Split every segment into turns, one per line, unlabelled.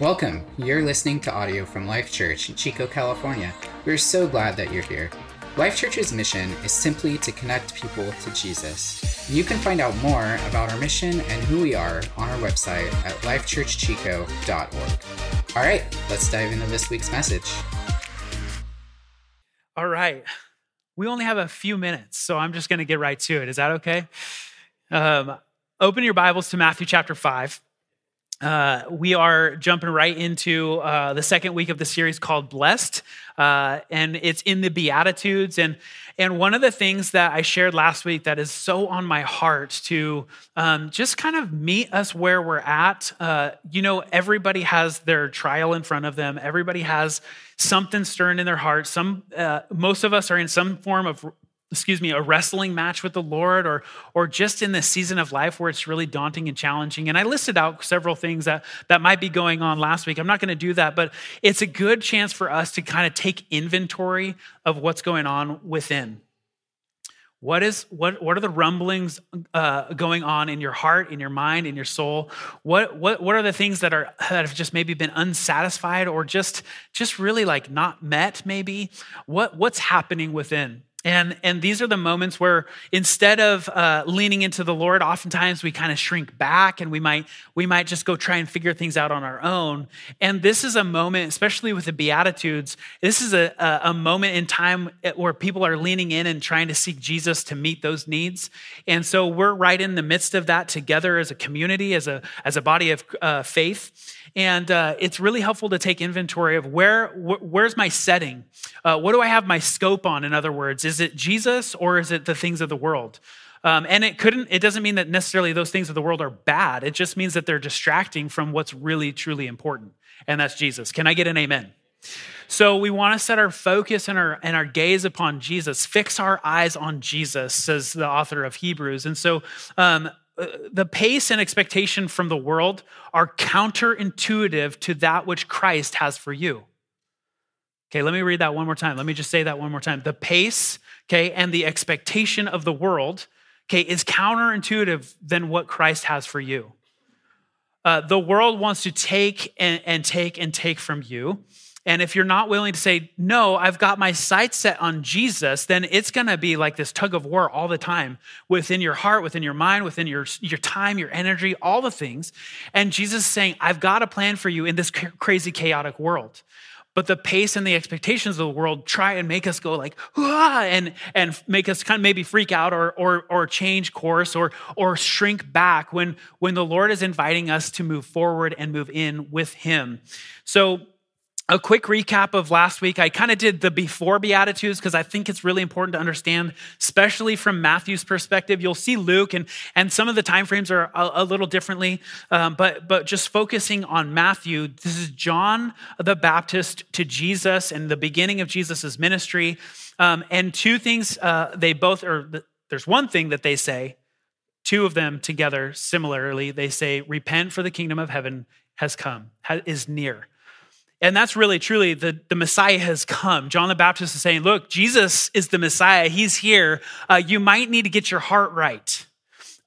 Welcome. You're listening to audio from Life Church in Chico, California. We're so glad that you're here. Life Church's mission is simply to connect people to Jesus. You can find out more about our mission and who we are on our website at lifechurchchico.org. All right, let's dive into this week's message.
All right. We only have a few minutes, so I'm just going to get right to it. Is that okay? Um, open your Bibles to Matthew chapter 5. Uh, we are jumping right into uh, the second week of the series called Blessed, uh, and it's in the Beatitudes. And, and one of the things that I shared last week that is so on my heart to um, just kind of meet us where we're at. Uh, you know, everybody has their trial in front of them, everybody has something stirring in their heart. Some, uh, most of us are in some form of excuse me, a wrestling match with the Lord or, or just in this season of life where it's really daunting and challenging. And I listed out several things that, that might be going on last week. I'm not going to do that, but it's a good chance for us to kind of take inventory of what's going on within. What is what? What are the rumblings uh, going on in your heart, in your mind, in your soul? What what what are the things that are that have just maybe been unsatisfied or just just really like not met? Maybe what what's happening within? And, and these are the moments where instead of uh, leaning into the Lord, oftentimes we kind of shrink back and we might, we might just go try and figure things out on our own. And this is a moment, especially with the Beatitudes, this is a, a, moment in time where people are leaning in and trying to seek Jesus to meet those needs. And so we're right in the midst of that together as a community, as a, as a body of uh, faith. And uh, it's really helpful to take inventory of where, wh- where's my setting? Uh, what do I have my scope on, in other words? Is it Jesus or is it the things of the world? Um, and it couldn't, it doesn't mean that necessarily those things of the world are bad. It just means that they're distracting from what's really, truly important. And that's Jesus. Can I get an amen? So we want to set our focus and our and our gaze upon Jesus, fix our eyes on Jesus, says the author of Hebrews. And so um, the pace and expectation from the world are counterintuitive to that which Christ has for you. Okay, let me read that one more time. Let me just say that one more time. The pace, okay, and the expectation of the world, okay, is counterintuitive than what Christ has for you. Uh, the world wants to take and, and take and take from you. And if you're not willing to say, no, I've got my sights set on Jesus, then it's going to be like this tug of war all the time within your heart, within your mind, within your, your time, your energy, all the things. And Jesus is saying, I've got a plan for you in this crazy, chaotic world. But the pace and the expectations of the world try and make us go like, and, and make us kind of maybe freak out or, or, or change course or, or shrink back when, when the Lord is inviting us to move forward and move in with Him. So, a quick recap of last week. I kind of did the before Beatitudes because I think it's really important to understand, especially from Matthew's perspective. You'll see Luke, and, and some of the time frames are a, a little differently, um, but, but just focusing on Matthew, this is John the Baptist to Jesus and the beginning of Jesus' ministry. Um, and two things uh, they both are, there's one thing that they say, two of them together similarly. They say, Repent, for the kingdom of heaven has come, is near. And that's really truly the, the Messiah has come. John the Baptist is saying, Look, Jesus is the Messiah. He's here. Uh, you might need to get your heart right.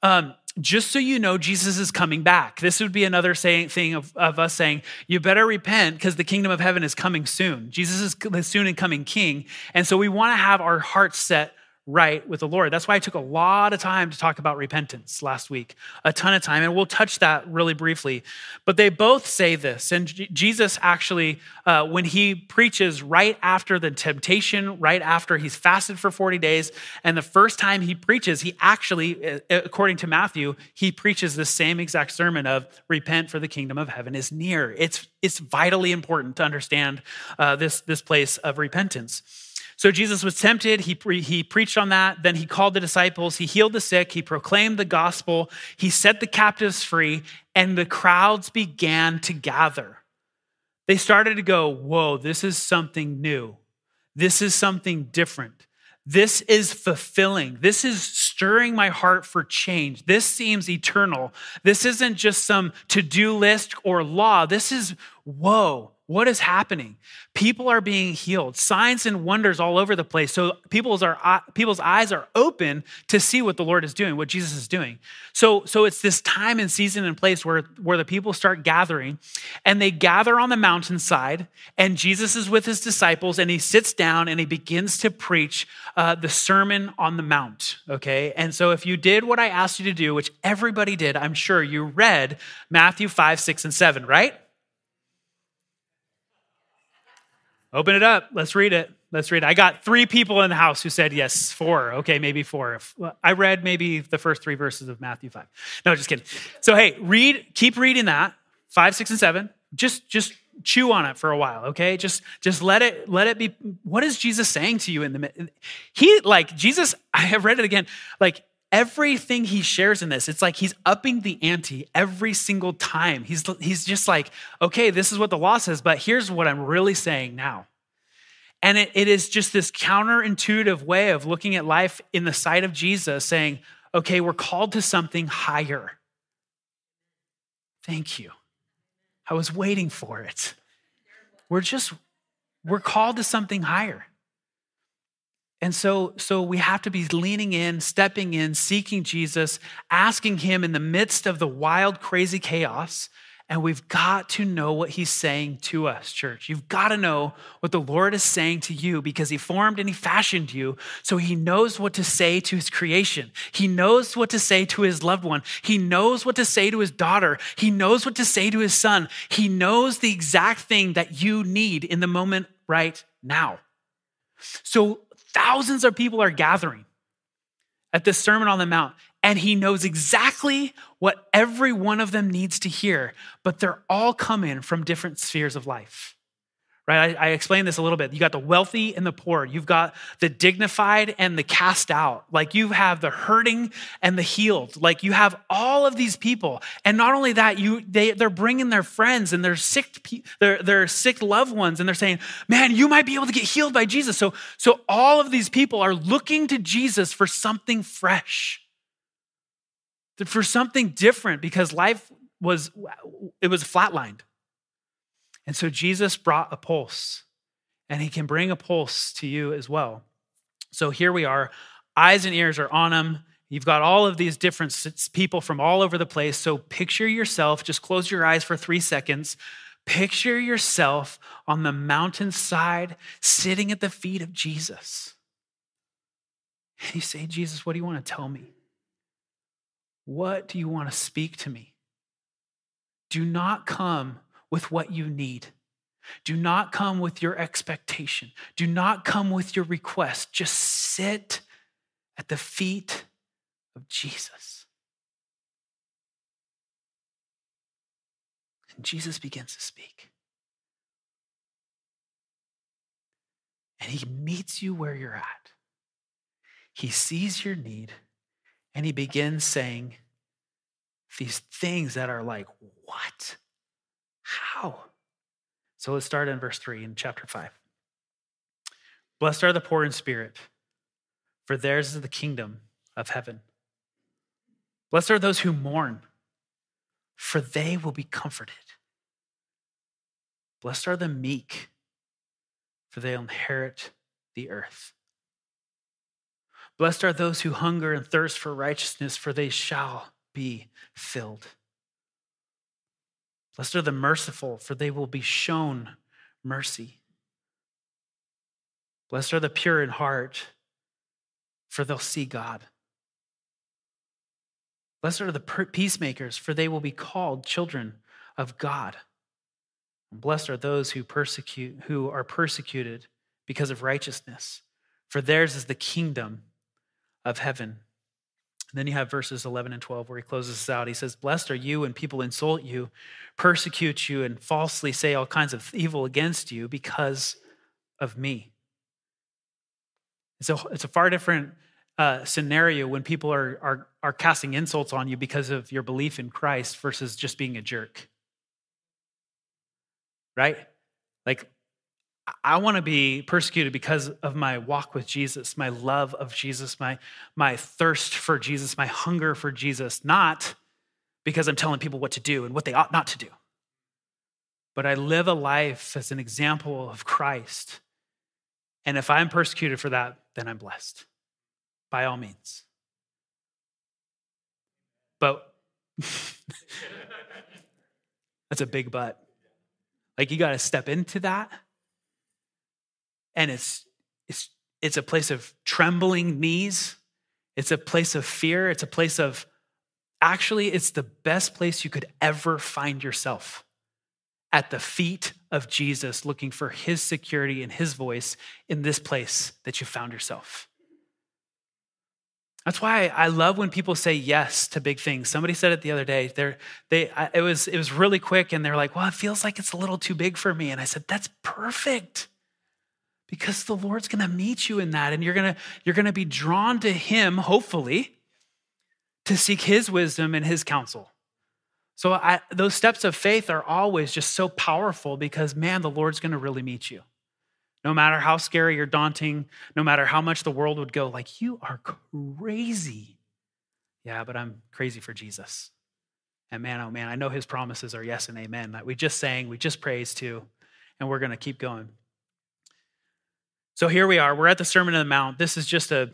Um, just so you know, Jesus is coming back. This would be another saying, thing of, of us saying, You better repent because the kingdom of heaven is coming soon. Jesus is the soon and coming king. And so we want to have our hearts set right with the Lord. That's why I took a lot of time to talk about repentance last week, a ton of time, and we'll touch that really briefly. But they both say this, and Jesus actually, uh, when he preaches right after the temptation, right after he's fasted for 40 days, and the first time he preaches, he actually, uh, according to Matthew, he preaches the same exact sermon of repent for the kingdom of heaven is near. It's, it's vitally important to understand uh, this, this place of repentance. So Jesus was tempted. He, pre- he preached on that. Then he called the disciples. He healed the sick. He proclaimed the gospel. He set the captives free, and the crowds began to gather. They started to go, Whoa, this is something new. This is something different. This is fulfilling. This is stirring my heart for change. This seems eternal. This isn't just some to do list or law. This is, whoa, What is happening? People are being healed, signs and wonders all over the place. So people's are people's eyes are open to see what the Lord is doing, what Jesus is doing. So so it's this time and season and place where where the people start gathering, and they gather on the mountainside, and Jesus is with his disciples, and he sits down and he begins to preach uh, the Sermon on the Mount. Okay, and so if you did what I asked you to do, which everybody did, I'm sure you read Matthew five, six, and seven, right? Open it up. Let's read it. Let's read it. I got three people in the house who said yes. Four. Okay, maybe four. I read maybe the first three verses of Matthew 5. No, just kidding. So, hey, read, keep reading that. Five, six, and seven. Just, just chew on it for a while okay just just let it let it be what is jesus saying to you in the he like jesus i have read it again like everything he shares in this it's like he's upping the ante every single time. He's he's just like okay this is what the law says but here's what i'm really saying now. And it, it is just this counterintuitive way of looking at life in the sight of jesus saying okay we're called to something higher. Thank you. I was waiting for it. We're just we're called to something higher and so, so we have to be leaning in, stepping in, seeking Jesus, asking him in the midst of the wild, crazy chaos. And we've got to know what he's saying to us, church. You've got to know what the Lord is saying to you because he formed and he fashioned you. So he knows what to say to his creation. He knows what to say to his loved one. He knows what to say to his daughter. He knows what to say to his son. He knows the exact thing that you need in the moment right now. So Thousands of people are gathering at this Sermon on the Mount, and he knows exactly what every one of them needs to hear, but they're all coming from different spheres of life right? I, I, explained this a little bit. You got the wealthy and the poor. You've got the dignified and the cast out. Like you have the hurting and the healed. Like you have all of these people. And not only that, you they they're bringing their friends and their sick their their sick loved ones, and they're saying, "Man, you might be able to get healed by Jesus." So so all of these people are looking to Jesus for something fresh, for something different, because life was it was flatlined. And so Jesus brought a pulse, and he can bring a pulse to you as well. So here we are, eyes and ears are on him. You've got all of these different people from all over the place. So picture yourself, just close your eyes for three seconds. Picture yourself on the mountainside, sitting at the feet of Jesus. And you say, Jesus, what do you want to tell me? What do you want to speak to me? Do not come with what you need. Do not come with your expectation. Do not come with your request. Just sit at the feet of Jesus. And Jesus begins to speak. And he meets you where you're at. He sees your need and he begins saying these things that are like, what? How? So let's start in verse 3 in chapter 5. Blessed are the poor in spirit, for theirs is the kingdom of heaven. Blessed are those who mourn, for they will be comforted. Blessed are the meek, for they'll inherit the earth. Blessed are those who hunger and thirst for righteousness, for they shall be filled. Blessed are the merciful, for they will be shown mercy. Blessed are the pure in heart, for they'll see God. Blessed are the peacemakers, for they will be called children of God. Blessed are those who persecute who are persecuted because of righteousness, for theirs is the kingdom of heaven. And then you have verses 11 and 12 where he closes this out. He says, Blessed are you when people insult you, persecute you, and falsely say all kinds of evil against you because of me. It's a, it's a far different uh, scenario when people are, are, are casting insults on you because of your belief in Christ versus just being a jerk. Right? Like, I want to be persecuted because of my walk with Jesus, my love of Jesus, my, my thirst for Jesus, my hunger for Jesus, not because I'm telling people what to do and what they ought not to do. but I live a life as an example of Christ. And if I'm persecuted for that, then I'm blessed by all means. But that's a big but. Like you got to step into that. And it's it's it's a place of trembling knees. It's a place of fear. It's a place of actually it's the best place you could ever find yourself at the feet of Jesus looking for his security and his voice in this place that you found yourself. That's why I love when people say yes to big things. Somebody said it the other day. They're, they, it, was, it was really quick, and they're like, Well, it feels like it's a little too big for me. And I said, That's perfect because the Lord's going to meet you in that, and you're going to you're going to be drawn to Him, hopefully, to seek His wisdom and His counsel. So I, those steps of faith are always just so powerful because, man, the Lord's going to really meet you. No matter how scary or daunting, no matter how much the world would go, like, you are crazy. Yeah, but I'm crazy for Jesus. And man, oh man, I know his promises are yes and amen. That we just sang, we just praised to, and we're going to keep going. So here we are. We're at the Sermon on the Mount. This is just a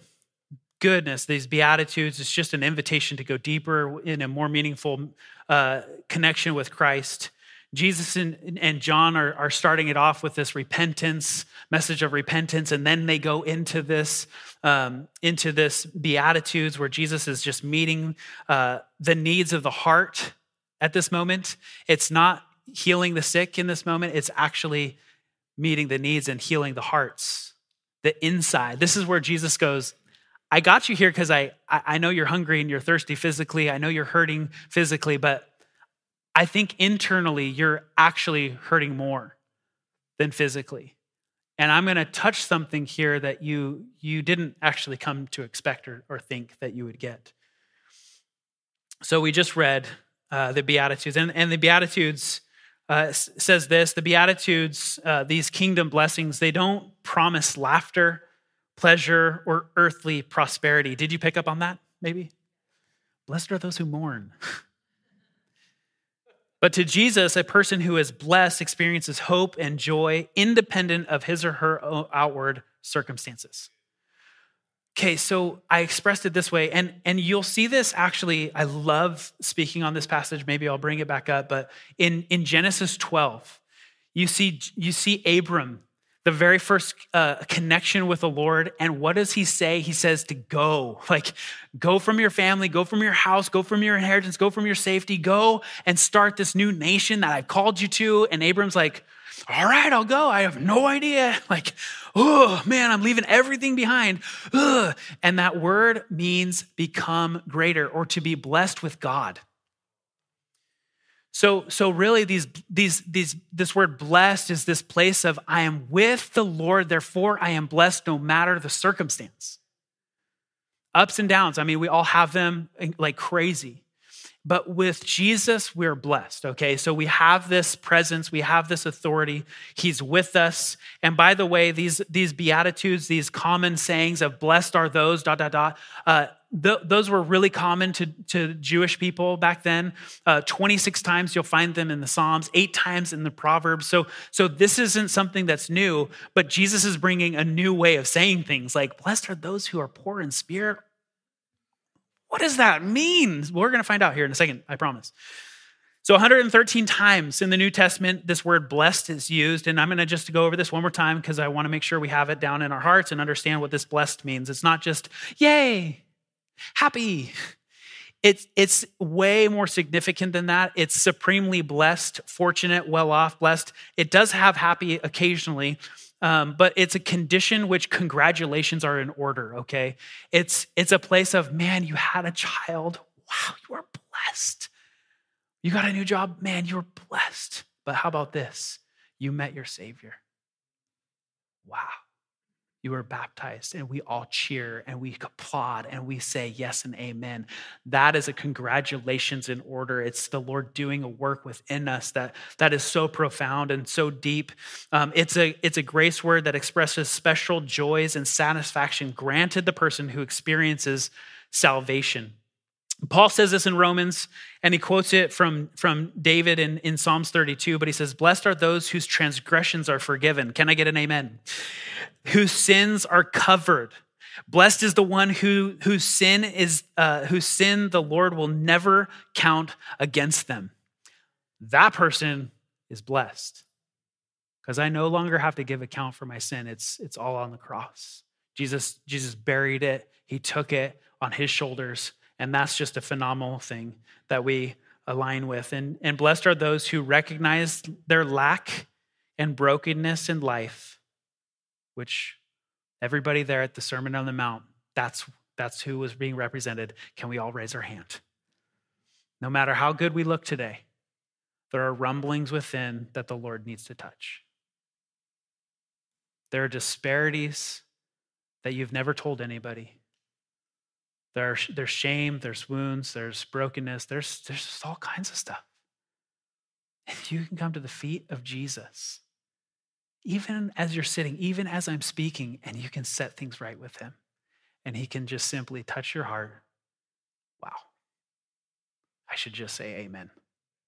goodness, these Beatitudes. It's just an invitation to go deeper in a more meaningful uh, connection with Christ. Jesus and, and John are, are starting it off with this repentance, message of repentance, and then they go into this, um, into this Beatitudes where Jesus is just meeting uh, the needs of the heart at this moment. It's not healing the sick in this moment, it's actually meeting the needs and healing the hearts, the inside. This is where Jesus goes, I got you here because I, I know you're hungry and you're thirsty physically. I know you're hurting physically, but I think internally you're actually hurting more than physically. And I'm going to touch something here that you, you didn't actually come to expect or, or think that you would get. So we just read uh, the Beatitudes, and, and the Beatitudes uh, says this the Beatitudes, uh, these kingdom blessings, they don't promise laughter pleasure, or earthly prosperity. Did you pick up on that, maybe? Blessed are those who mourn. but to Jesus, a person who is blessed experiences hope and joy independent of his or her outward circumstances. Okay, so I expressed it this way, and, and you'll see this actually. I love speaking on this passage. Maybe I'll bring it back up, but in, in Genesis 12, you see, you see Abram the very first uh, connection with the Lord. And what does he say? He says to go, like, go from your family, go from your house, go from your inheritance, go from your safety, go and start this new nation that I've called you to. And Abram's like, all right, I'll go. I have no idea. Like, oh man, I'm leaving everything behind. Ugh. And that word means become greater or to be blessed with God. So, so really, these, these, these, this word blessed is this place of I am with the Lord, therefore I am blessed no matter the circumstance. Ups and downs, I mean, we all have them like crazy. But with Jesus, we're blessed, okay? So we have this presence, we have this authority. He's with us. And by the way, these, these beatitudes, these common sayings of blessed are those, dot, dot, dot, uh, th- those were really common to, to Jewish people back then. Uh, 26 times you'll find them in the Psalms, eight times in the Proverbs. So, so this isn't something that's new, but Jesus is bringing a new way of saying things like, blessed are those who are poor in spirit what does that mean? We're going to find out here in a second, I promise. So 113 times in the New Testament, this word blessed is used. And I'm going to just go over this one more time because I want to make sure we have it down in our hearts and understand what this blessed means. It's not just, yay, happy. It's, it's way more significant than that. It's supremely blessed, fortunate, well off, blessed. It does have happy occasionally, um, but it's a condition which congratulations are in order, okay? It's, it's a place of, man, you had a child. Wow, you are blessed. You got a new job. Man, you're blessed. But how about this? You met your Savior. Wow you were baptized and we all cheer and we applaud and we say yes and amen. That is a congratulations in order. It's the lord doing a work within us that that is so profound and so deep. Um, it's a it's a grace word that expresses special joys and satisfaction granted the person who experiences salvation Paul says this in Romans, and he quotes it from, from David in, in Psalms 32, but he says, Blessed are those whose transgressions are forgiven. Can I get an amen? Whose sins are covered. Blessed is the one who, whose sin is uh, whose sin the Lord will never count against them. That person is blessed. Because I no longer have to give account for my sin. It's, it's all on the cross. Jesus, Jesus buried it, he took it on his shoulders and that's just a phenomenal thing that we align with. And, and blessed are those who recognize their lack and brokenness in life, which everybody there at the Sermon on the Mount, that's, that's who was being represented. Can we all raise our hand? No matter how good we look today, there are rumblings within that the Lord needs to touch. There are disparities that you've never told anybody. There's, there's shame, there's wounds, there's brokenness, there's, there's just all kinds of stuff. If you can come to the feet of Jesus, even as you're sitting, even as I'm speaking, and you can set things right with him, and he can just simply touch your heart, wow. I should just say amen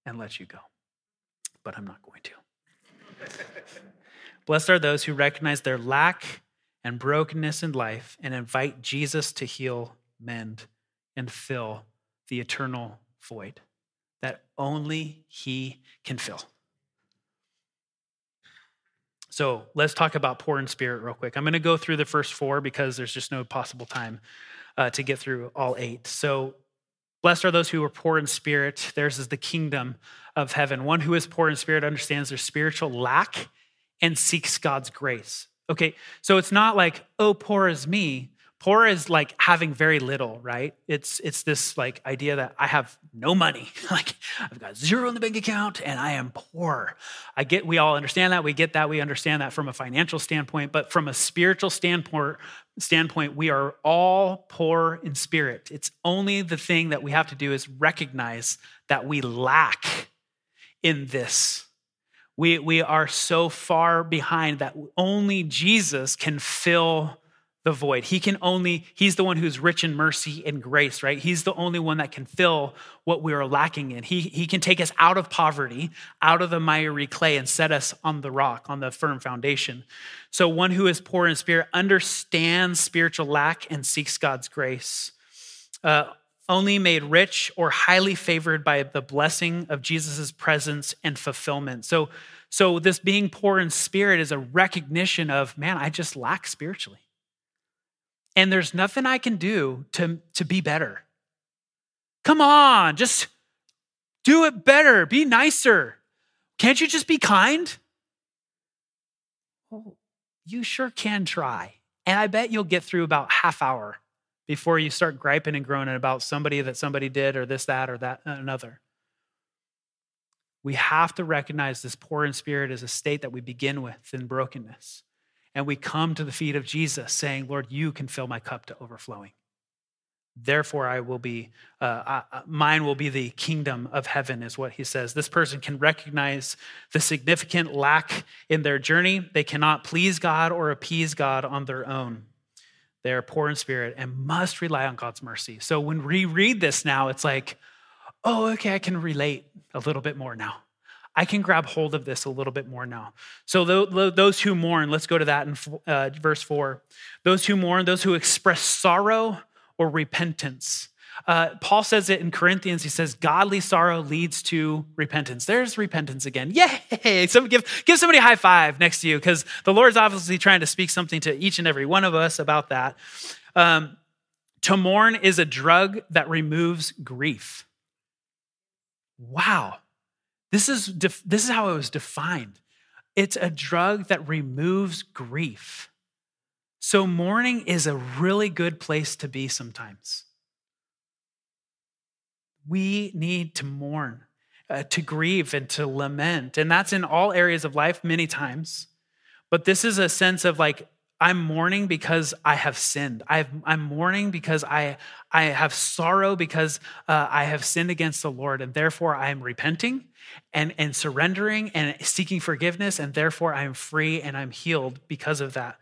and let you go. But I'm not going to. Blessed are those who recognize their lack and brokenness in life and invite Jesus to heal mend, and fill the eternal void that only He can fill. So let's talk about poor in spirit real quick. I'm going to go through the first four because there's just no possible time uh, to get through all eight. So, blessed are those who are poor in spirit. Theirs is the kingdom of heaven. One who is poor in spirit understands their spiritual lack and seeks God's grace. Okay, so it's not like, oh, poor is me. Poor is like having very little, right? It's it's this like idea that I have no money. like I've got zero in the bank account and I am poor. I get we all understand that. We get that. We understand that from a financial standpoint, but from a spiritual standpoint standpoint, we are all poor in spirit. It's only the thing that we have to do is recognize that we lack in this. We, we are so far behind that only Jesus can fill the void. He can only, he's the one who's rich in mercy and grace, right? He's the only one that can fill what we are lacking in. He, he can take us out of poverty, out of the miry clay, and set us on the rock, on the firm foundation. So, one who is poor in spirit understands spiritual lack and seeks God's grace. Uh, only made rich or highly favored by the blessing of Jesus' presence and fulfillment. So, so this being poor in spirit is a recognition of, man, I just lack spiritually and there's nothing I can do to, to be better. Come on, just do it better, be nicer. Can't you just be kind? Well, you sure can try. And I bet you'll get through about half hour before you start griping and groaning about somebody that somebody did or this, that, or that, uh, another. We have to recognize this poor in spirit as a state that we begin with in brokenness and we come to the feet of Jesus saying, Lord, you can fill my cup to overflowing. Therefore, I will be, uh, uh, mine will be the kingdom of heaven, is what he says. This person can recognize the significant lack in their journey. They cannot please God or appease God on their own. They are poor in spirit and must rely on God's mercy. So when we read this now, it's like, oh, okay, I can relate a little bit more now. I can grab hold of this a little bit more now. So, those who mourn, let's go to that in uh, verse four. Those who mourn, those who express sorrow or repentance. Uh, Paul says it in Corinthians. He says, Godly sorrow leads to repentance. There's repentance again. Yay! So give, give somebody a high five next to you because the Lord's obviously trying to speak something to each and every one of us about that. Um, to mourn is a drug that removes grief. Wow. This is, def- this is how it was defined it's a drug that removes grief. So, mourning is a really good place to be sometimes. We need to mourn, uh, to grieve, and to lament. And that's in all areas of life many times. But this is a sense of like, I'm mourning because I have sinned. I am mourning because I, I have sorrow because uh, I have sinned against the Lord, and therefore I am repenting and, and surrendering and seeking forgiveness, and therefore I am free and I'm healed because of that.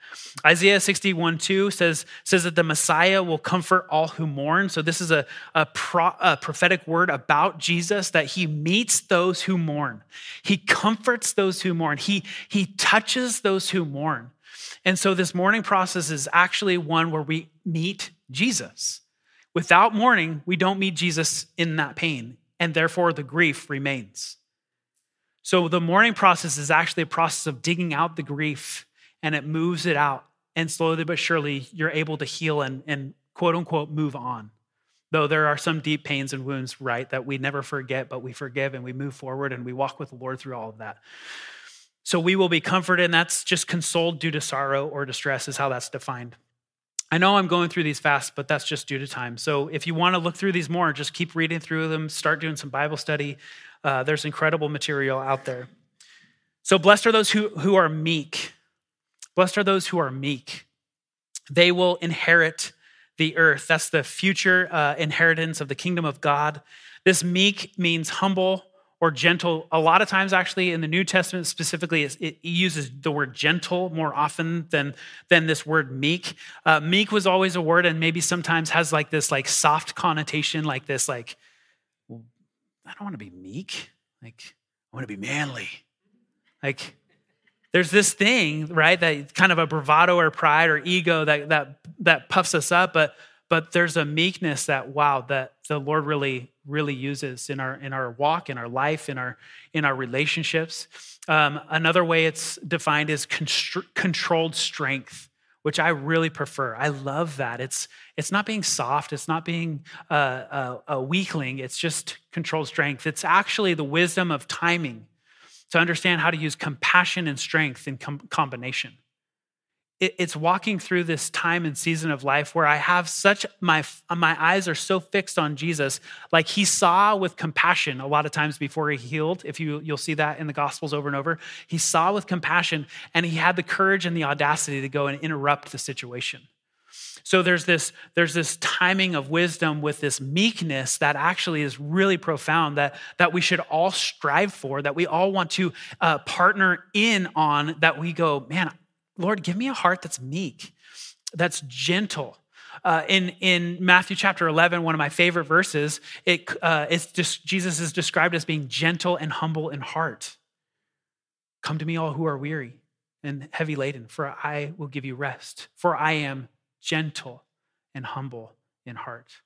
Isaiah 61 2 says, says that the Messiah will comfort all who mourn. So, this is a, a, pro, a prophetic word about Jesus that he meets those who mourn, he comforts those who mourn, he, he touches those who mourn. And so this mourning process is actually one where we meet Jesus. Without mourning, we don't meet Jesus in that pain, and therefore the grief remains. So the mourning process is actually a process of digging out the grief and it moves it out. And slowly but surely, you're able to heal and, and quote unquote move on. Though there are some deep pains and wounds, right, that we never forget, but we forgive and we move forward and we walk with the Lord through all of that. So we will be comforted, and that's just consoled due to sorrow or distress, is how that's defined. I know I'm going through these fast, but that's just due to time. So if you want to look through these more, just keep reading through them, start doing some Bible study. Uh, there's incredible material out there. So blessed are those who, who are meek. Blessed are those who are meek. They will inherit the earth. That's the future uh, inheritance of the kingdom of God. This meek means humble, or gentle. A lot of times, actually, in the New Testament specifically, it uses the word gentle more often than, than this word meek. Uh, meek was always a word, and maybe sometimes has like this like soft connotation, like this like, I don't want to be meek. Like, I want to be manly. Like, there's this thing, right, that kind of a bravado or pride or ego that that that puffs us up, but but there's a meekness that wow that the lord really really uses in our in our walk in our life in our in our relationships. Um, another way it's defined is constr- controlled strength which i really prefer. I love that. It's it's not being soft. It's not being uh, a, a weakling. It's just controlled strength. It's actually the wisdom of timing to understand how to use compassion and strength in com- combination it's walking through this time and season of life where I have such my my eyes are so fixed on Jesus, like he saw with compassion a lot of times before he healed. If you you'll see that in the Gospels over and over, he saw with compassion, and he had the courage and the audacity to go and interrupt the situation. So there's this there's this timing of wisdom with this meekness that actually is really profound that that we should all strive for, that we all want to uh, partner in on. That we go, man. Lord, give me a heart that's meek, that's gentle. Uh, in, in Matthew chapter 11, one of my favorite verses, it, uh, it's just, Jesus is described as being gentle and humble in heart. Come to me, all who are weary and heavy laden, for I will give you rest. For I am gentle and humble in heart.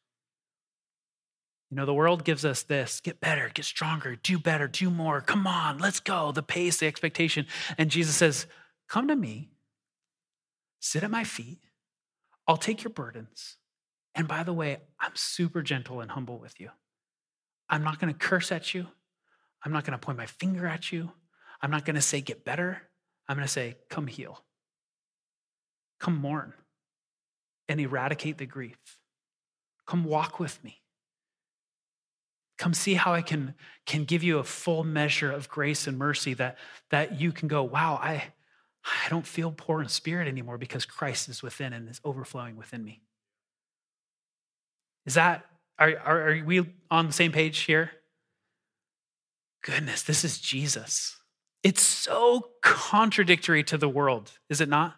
You know, the world gives us this get better, get stronger, do better, do more. Come on, let's go. The pace, the expectation. And Jesus says, Come to me, sit at my feet. I'll take your burdens. And by the way, I'm super gentle and humble with you. I'm not going to curse at you. I'm not going to point my finger at you. I'm not going to say, get better. I'm going to say, come heal. Come mourn and eradicate the grief. Come walk with me. Come see how I can, can give you a full measure of grace and mercy that, that you can go, wow, I, I don't feel poor in spirit anymore because Christ is within and is overflowing within me. Is that, are, are, are we on the same page here? Goodness, this is Jesus. It's so contradictory to the world, is it not?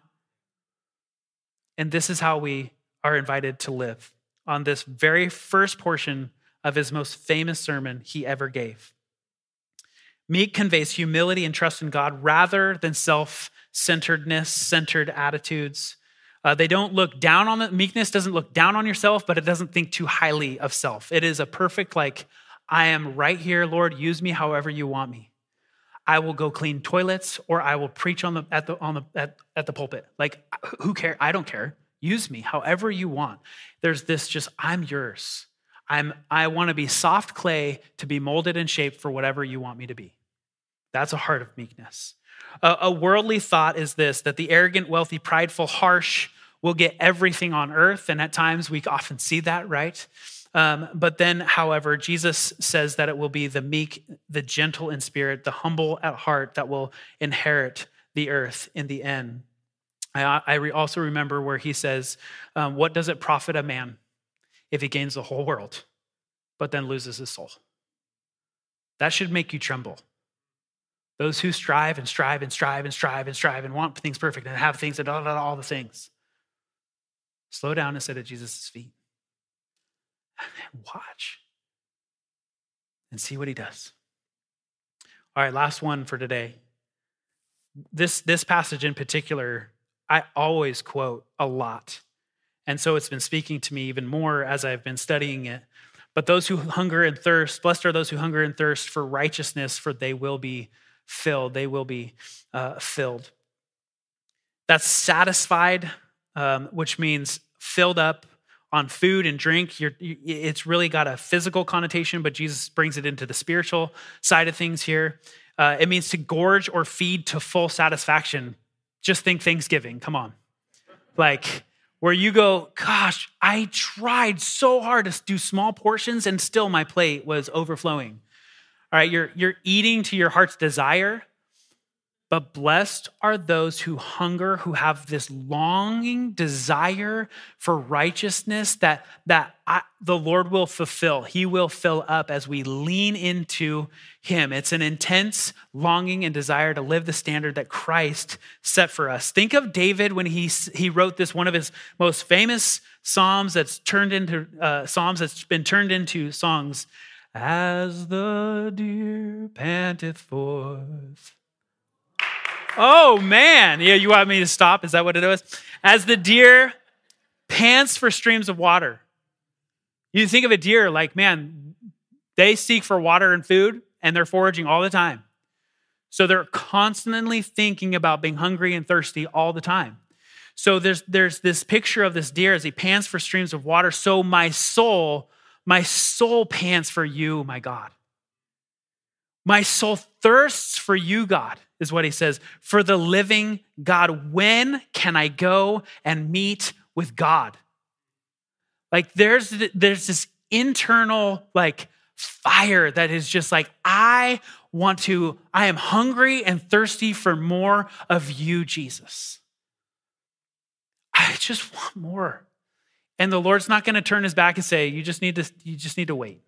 And this is how we are invited to live on this very first portion of his most famous sermon he ever gave. Meek conveys humility and trust in God rather than self centeredness, centered attitudes. Uh, they don't look down on the meekness, doesn't look down on yourself, but it doesn't think too highly of self. It is a perfect, like, I am right here, Lord, use me however you want me. I will go clean toilets or I will preach on the at the on the at, at the pulpit. Like who care? I don't care. Use me however you want. There's this just I'm yours. I'm I want to be soft clay to be molded and shaped for whatever you want me to be. That's a heart of meekness. A, a worldly thought is this that the arrogant, wealthy, prideful, harsh will get everything on earth. And at times we often see that, right? Um, but then, however, Jesus says that it will be the meek, the gentle in spirit, the humble at heart that will inherit the earth in the end. I, I re- also remember where he says, um, What does it profit a man if he gains the whole world, but then loses his soul? That should make you tremble. Those who strive and strive and strive and strive and strive and want things perfect and have things and all, all the things. Slow down and sit at Jesus' feet. And watch and see what he does. All right, last one for today. This, this passage in particular, I always quote a lot. And so it's been speaking to me even more as I've been studying it. But those who hunger and thirst, blessed are those who hunger and thirst for righteousness, for they will be filled. They will be uh, filled. That's satisfied, um, which means filled up on food and drink. You're, it's really got a physical connotation, but Jesus brings it into the spiritual side of things here. Uh, it means to gorge or feed to full satisfaction. Just think Thanksgiving. Come on. Like, where you go, gosh, I tried so hard to do small portions and still my plate was overflowing. All right, you're, you're eating to your heart's desire but blessed are those who hunger, who have this longing desire for righteousness that, that I, the Lord will fulfill. He will fill up as we lean into Him. It's an intense longing and desire to live the standard that Christ set for us. Think of David when he, he wrote this, one of his most famous Psalms that's turned into uh, Psalms that's been turned into songs. As the deer panteth forth Oh man, yeah, you want me to stop? Is that what it was? As the deer pants for streams of water. You think of a deer like, man, they seek for water and food and they're foraging all the time. So they're constantly thinking about being hungry and thirsty all the time. So there's there's this picture of this deer as he pants for streams of water. So my soul, my soul pants for you, my God. My soul thirsts for you, God is what he says. For the living God, when can I go and meet with God? Like there's there's this internal like fire that is just like I want to I am hungry and thirsty for more of you Jesus. I just want more. And the Lord's not going to turn his back and say you just need to you just need to wait.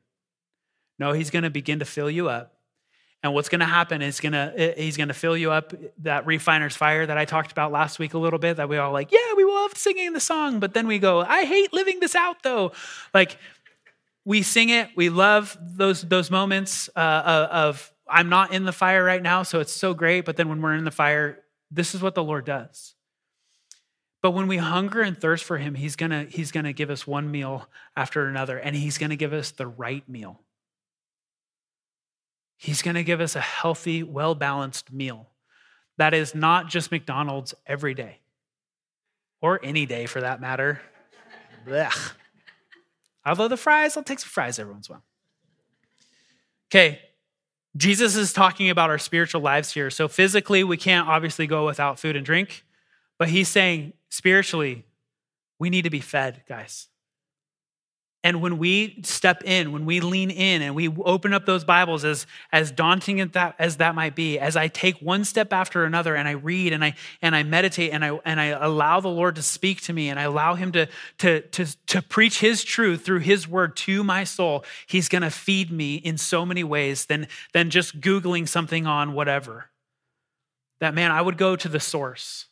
No, he's going to begin to fill you up and what's going to happen is going to he's going to fill you up that refiner's fire that I talked about last week a little bit that we all like, yeah, we love singing the song, but then we go, I hate living this out though. Like we sing it, we love those those moments uh, of I'm not in the fire right now, so it's so great, but then when we're in the fire, this is what the Lord does. But when we hunger and thirst for him, he's going to he's going to give us one meal after another and he's going to give us the right meal. He's going to give us a healthy, well balanced meal that is not just McDonald's every day or any day for that matter. Blech. Although the fries, I'll take some fries every once in a while. Okay, Jesus is talking about our spiritual lives here. So physically, we can't obviously go without food and drink, but he's saying spiritually, we need to be fed, guys. And when we step in, when we lean in and we open up those Bibles, as, as daunting as that, as that might be, as I take one step after another and I read and I, and I meditate and I, and I allow the Lord to speak to me and I allow Him to, to, to, to preach His truth through His word to my soul, He's going to feed me in so many ways than, than just Googling something on whatever. That man, I would go to the source,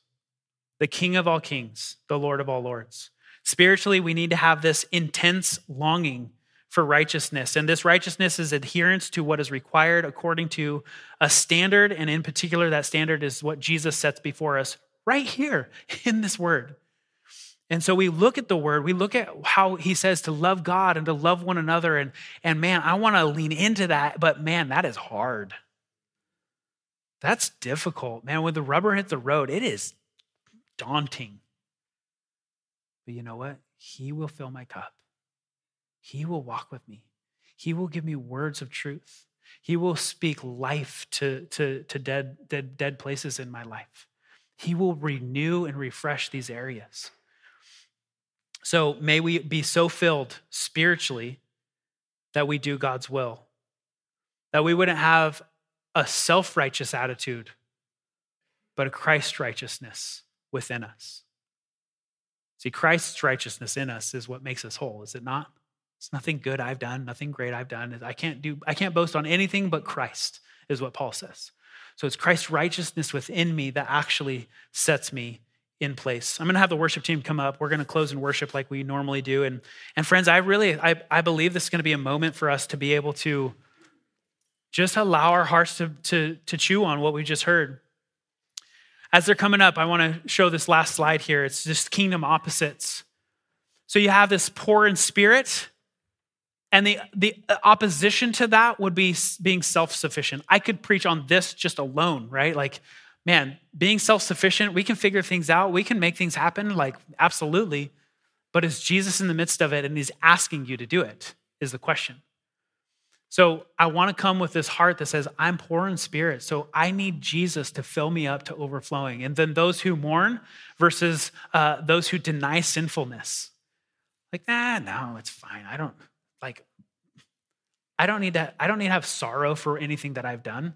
the King of all kings, the Lord of all lords. Spiritually, we need to have this intense longing for righteousness. And this righteousness is adherence to what is required according to a standard. And in particular, that standard is what Jesus sets before us right here in this word. And so we look at the word, we look at how he says to love God and to love one another. And, and man, I want to lean into that, but man, that is hard. That's difficult. Man, when the rubber hits the road, it is daunting. But you know what? He will fill my cup. He will walk with me. He will give me words of truth. He will speak life to, to, to dead, dead, dead places in my life. He will renew and refresh these areas. So may we be so filled spiritually that we do God's will, that we wouldn't have a self righteous attitude, but a Christ righteousness within us. See, Christ's righteousness in us is what makes us whole, is it not? It's nothing good I've done, nothing great I've done. I can't do I can't boast on anything but Christ, is what Paul says. So it's Christ's righteousness within me that actually sets me in place. I'm going to have the worship team come up. We're going to close in worship like we normally do. And, and friends, I really, I, I believe this is going to be a moment for us to be able to just allow our hearts to, to, to chew on what we just heard. As they're coming up, I want to show this last slide here. It's just kingdom opposites. So you have this poor in spirit, and the, the uh, opposition to that would be being self sufficient. I could preach on this just alone, right? Like, man, being self sufficient, we can figure things out, we can make things happen, like, absolutely. But is Jesus in the midst of it and he's asking you to do it? Is the question. So I want to come with this heart that says, I'm poor in spirit, so I need Jesus to fill me up to overflowing. And then those who mourn versus uh, those who deny sinfulness. Like, nah, no, it's fine. I don't like. I don't need to. I don't need to have sorrow for anything that I've done.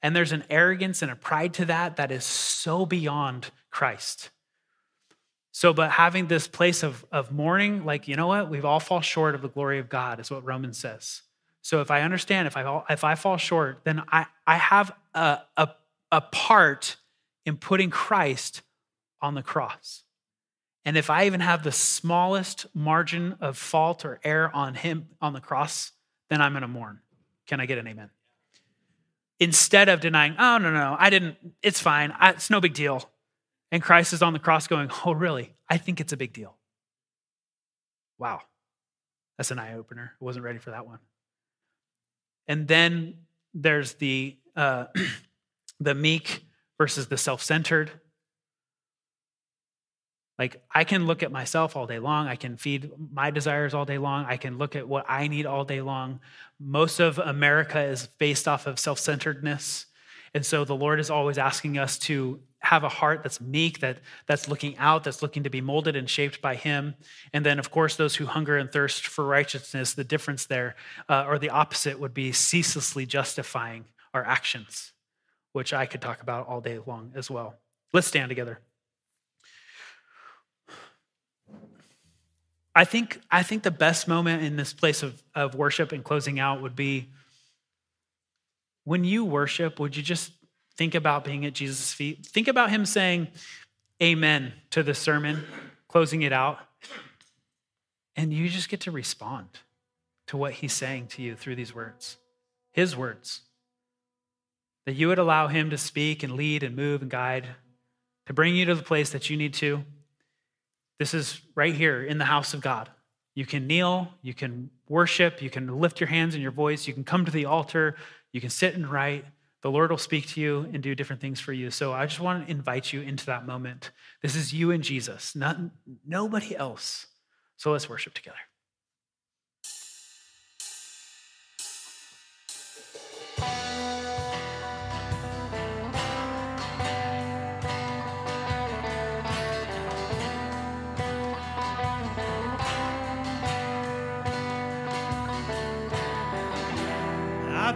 And there's an arrogance and a pride to that that is so beyond Christ. So, but having this place of, of mourning, like, you know what? We've all fall short of the glory of God, is what Romans says. So if I understand, if I, if I fall short, then I, I have a, a, a part in putting Christ on the cross. And if I even have the smallest margin of fault or error on him on the cross, then I'm going to mourn. Can I get an amen? Instead of denying, oh, no, no, I didn't, it's fine, I, it's no big deal. And Christ is on the cross going, oh, really? I think it's a big deal. Wow. That's an eye opener. I wasn't ready for that one. And then there's the uh, the meek versus the self-centered. Like I can look at myself all day long. I can feed my desires all day long. I can look at what I need all day long. Most of America is based off of self-centeredness. And so the Lord is always asking us to have a heart that's meek, that, that's looking out, that's looking to be molded and shaped by Him. And then, of course, those who hunger and thirst for righteousness, the difference there, uh, or the opposite, would be ceaselessly justifying our actions, which I could talk about all day long as well. Let's stand together. I think, I think the best moment in this place of, of worship and closing out would be when you worship, would you just think about being at Jesus' feet? Think about him saying amen to the sermon, closing it out. And you just get to respond to what he's saying to you through these words, his words. That you would allow him to speak and lead and move and guide, to bring you to the place that you need to. This is right here in the house of God. You can kneel, you can worship, you can lift your hands and your voice, you can come to the altar, you can sit and write. The Lord will speak to you and do different things for you. So I just want to invite you into that moment. This is you and Jesus, not nobody else. So let's worship together.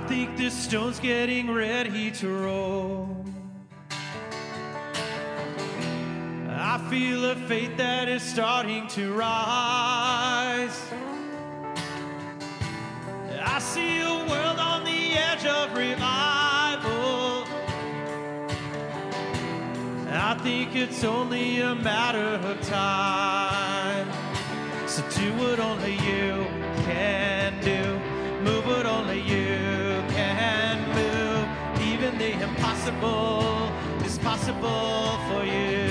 Think this stone's getting ready to roll. I feel a faith that is starting to rise. I see a world on the edge of revival. I think it's only a matter of time. So do what only you can the impossible is possible for you.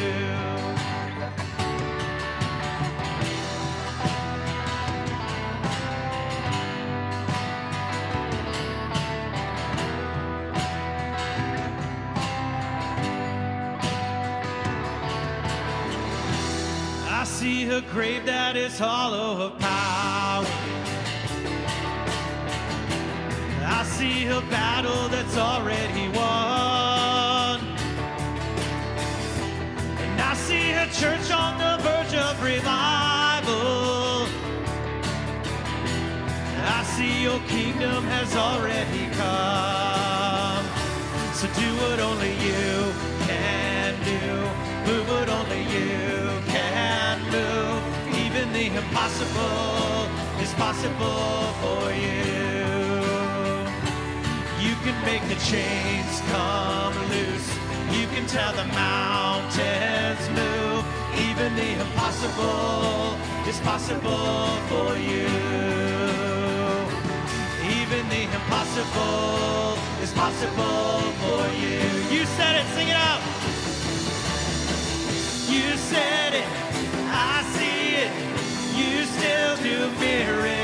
I see a grave that is hollow of power. I see a battle that's already see a church on the verge of revival. I see your kingdom has already come. So do what only you can do. Move what only you can move. Even the impossible is possible for you. You can make the chains come loose. You can tell the mountains move. Even the impossible is possible for you. Even the impossible is possible for you. You said it, sing it out. You said it, I see it. You still do miracles.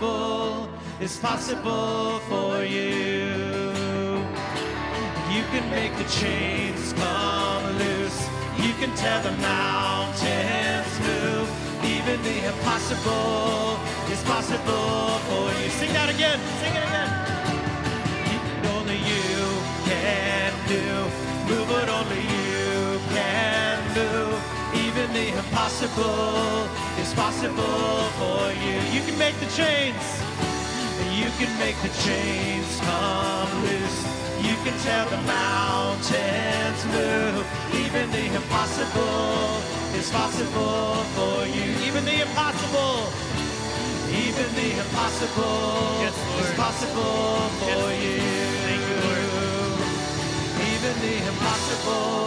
Impossible is possible for you. You can make the chains come loose. You can tell the mountains move. Even the impossible is possible for you. Sing that again. Sing it again only you can do. Move what only you. Even the impossible is possible for you. You can make the chains. You can make the chains come loose. You can tell the mountains move. Even the impossible is possible for you. Even the impossible. Even the impossible
Yes,
is possible for
Yes.
you.
Thank you, Lord.
Even the impossible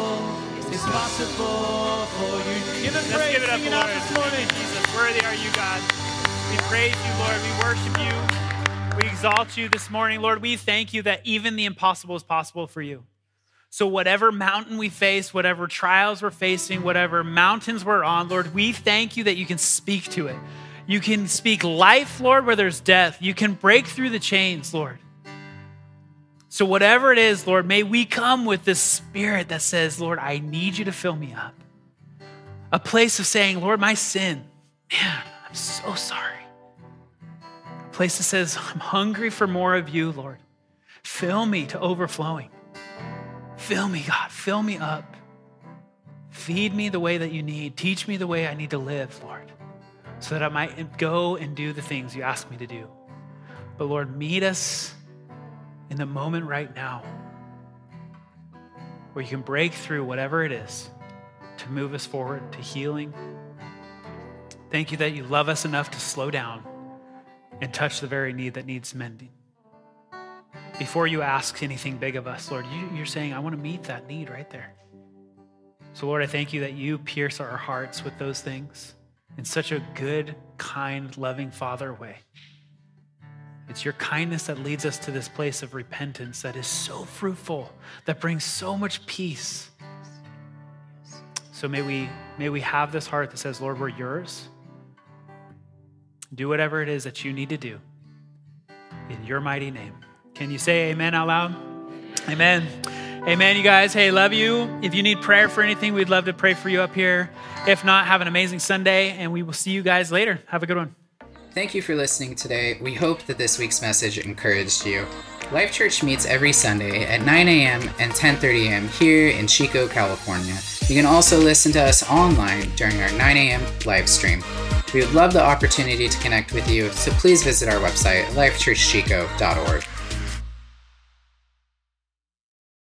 is possible for you. Give him
Let's
praise.
give it up,
Sing
Lord.
this morning.
Jesus, worthy are you, God. We praise you, Lord. We worship you. We exalt you this morning, Lord. We thank you that even the impossible is possible for you. So, whatever mountain we face, whatever trials we're facing, whatever mountains we're on, Lord, we thank you that you can speak to it. You can speak life, Lord, where there's death. You can break through the chains, Lord. So, whatever it is, Lord, may we come with this spirit that says, Lord, I need you to fill me up. A place of saying, Lord, my sin, man, I'm so sorry. A place that says, I'm hungry for more of you, Lord. Fill me to overflowing. Fill me, God. Fill me up. Feed me the way that you need. Teach me the way I need to live, Lord, so that I might go and do the things you ask me to do. But Lord, meet us in the moment right now where you can break through whatever it is to move us forward to healing. Thank you that you love us enough to slow down and touch the very need that needs mending. Before you ask anything big of us, Lord, you, you're saying, I want to meet that need right there. So, Lord, I thank you that you pierce our hearts with those things in such a good, kind, loving Father way. It's your kindness that leads us to this place of repentance that is so fruitful, that brings so much peace. So may we may we have this heart that says, Lord, we're yours. Do whatever it is that you need to do in your mighty name. Can you say amen out loud? Amen. Amen, you guys. Hey, love you. If you need prayer for anything, we'd love to pray for you up here. If not, have an amazing Sunday, and we will see you guys later. Have a good one.
Thank you for listening today. We hope that this week's message encouraged you. Life Church meets every Sunday at 9 a.m. and 10:30 a.m. here in Chico, California. You can also listen to us online during our 9 a.m. live stream. We would love the opportunity to connect with you, so please visit our website, lifechurchchico.org.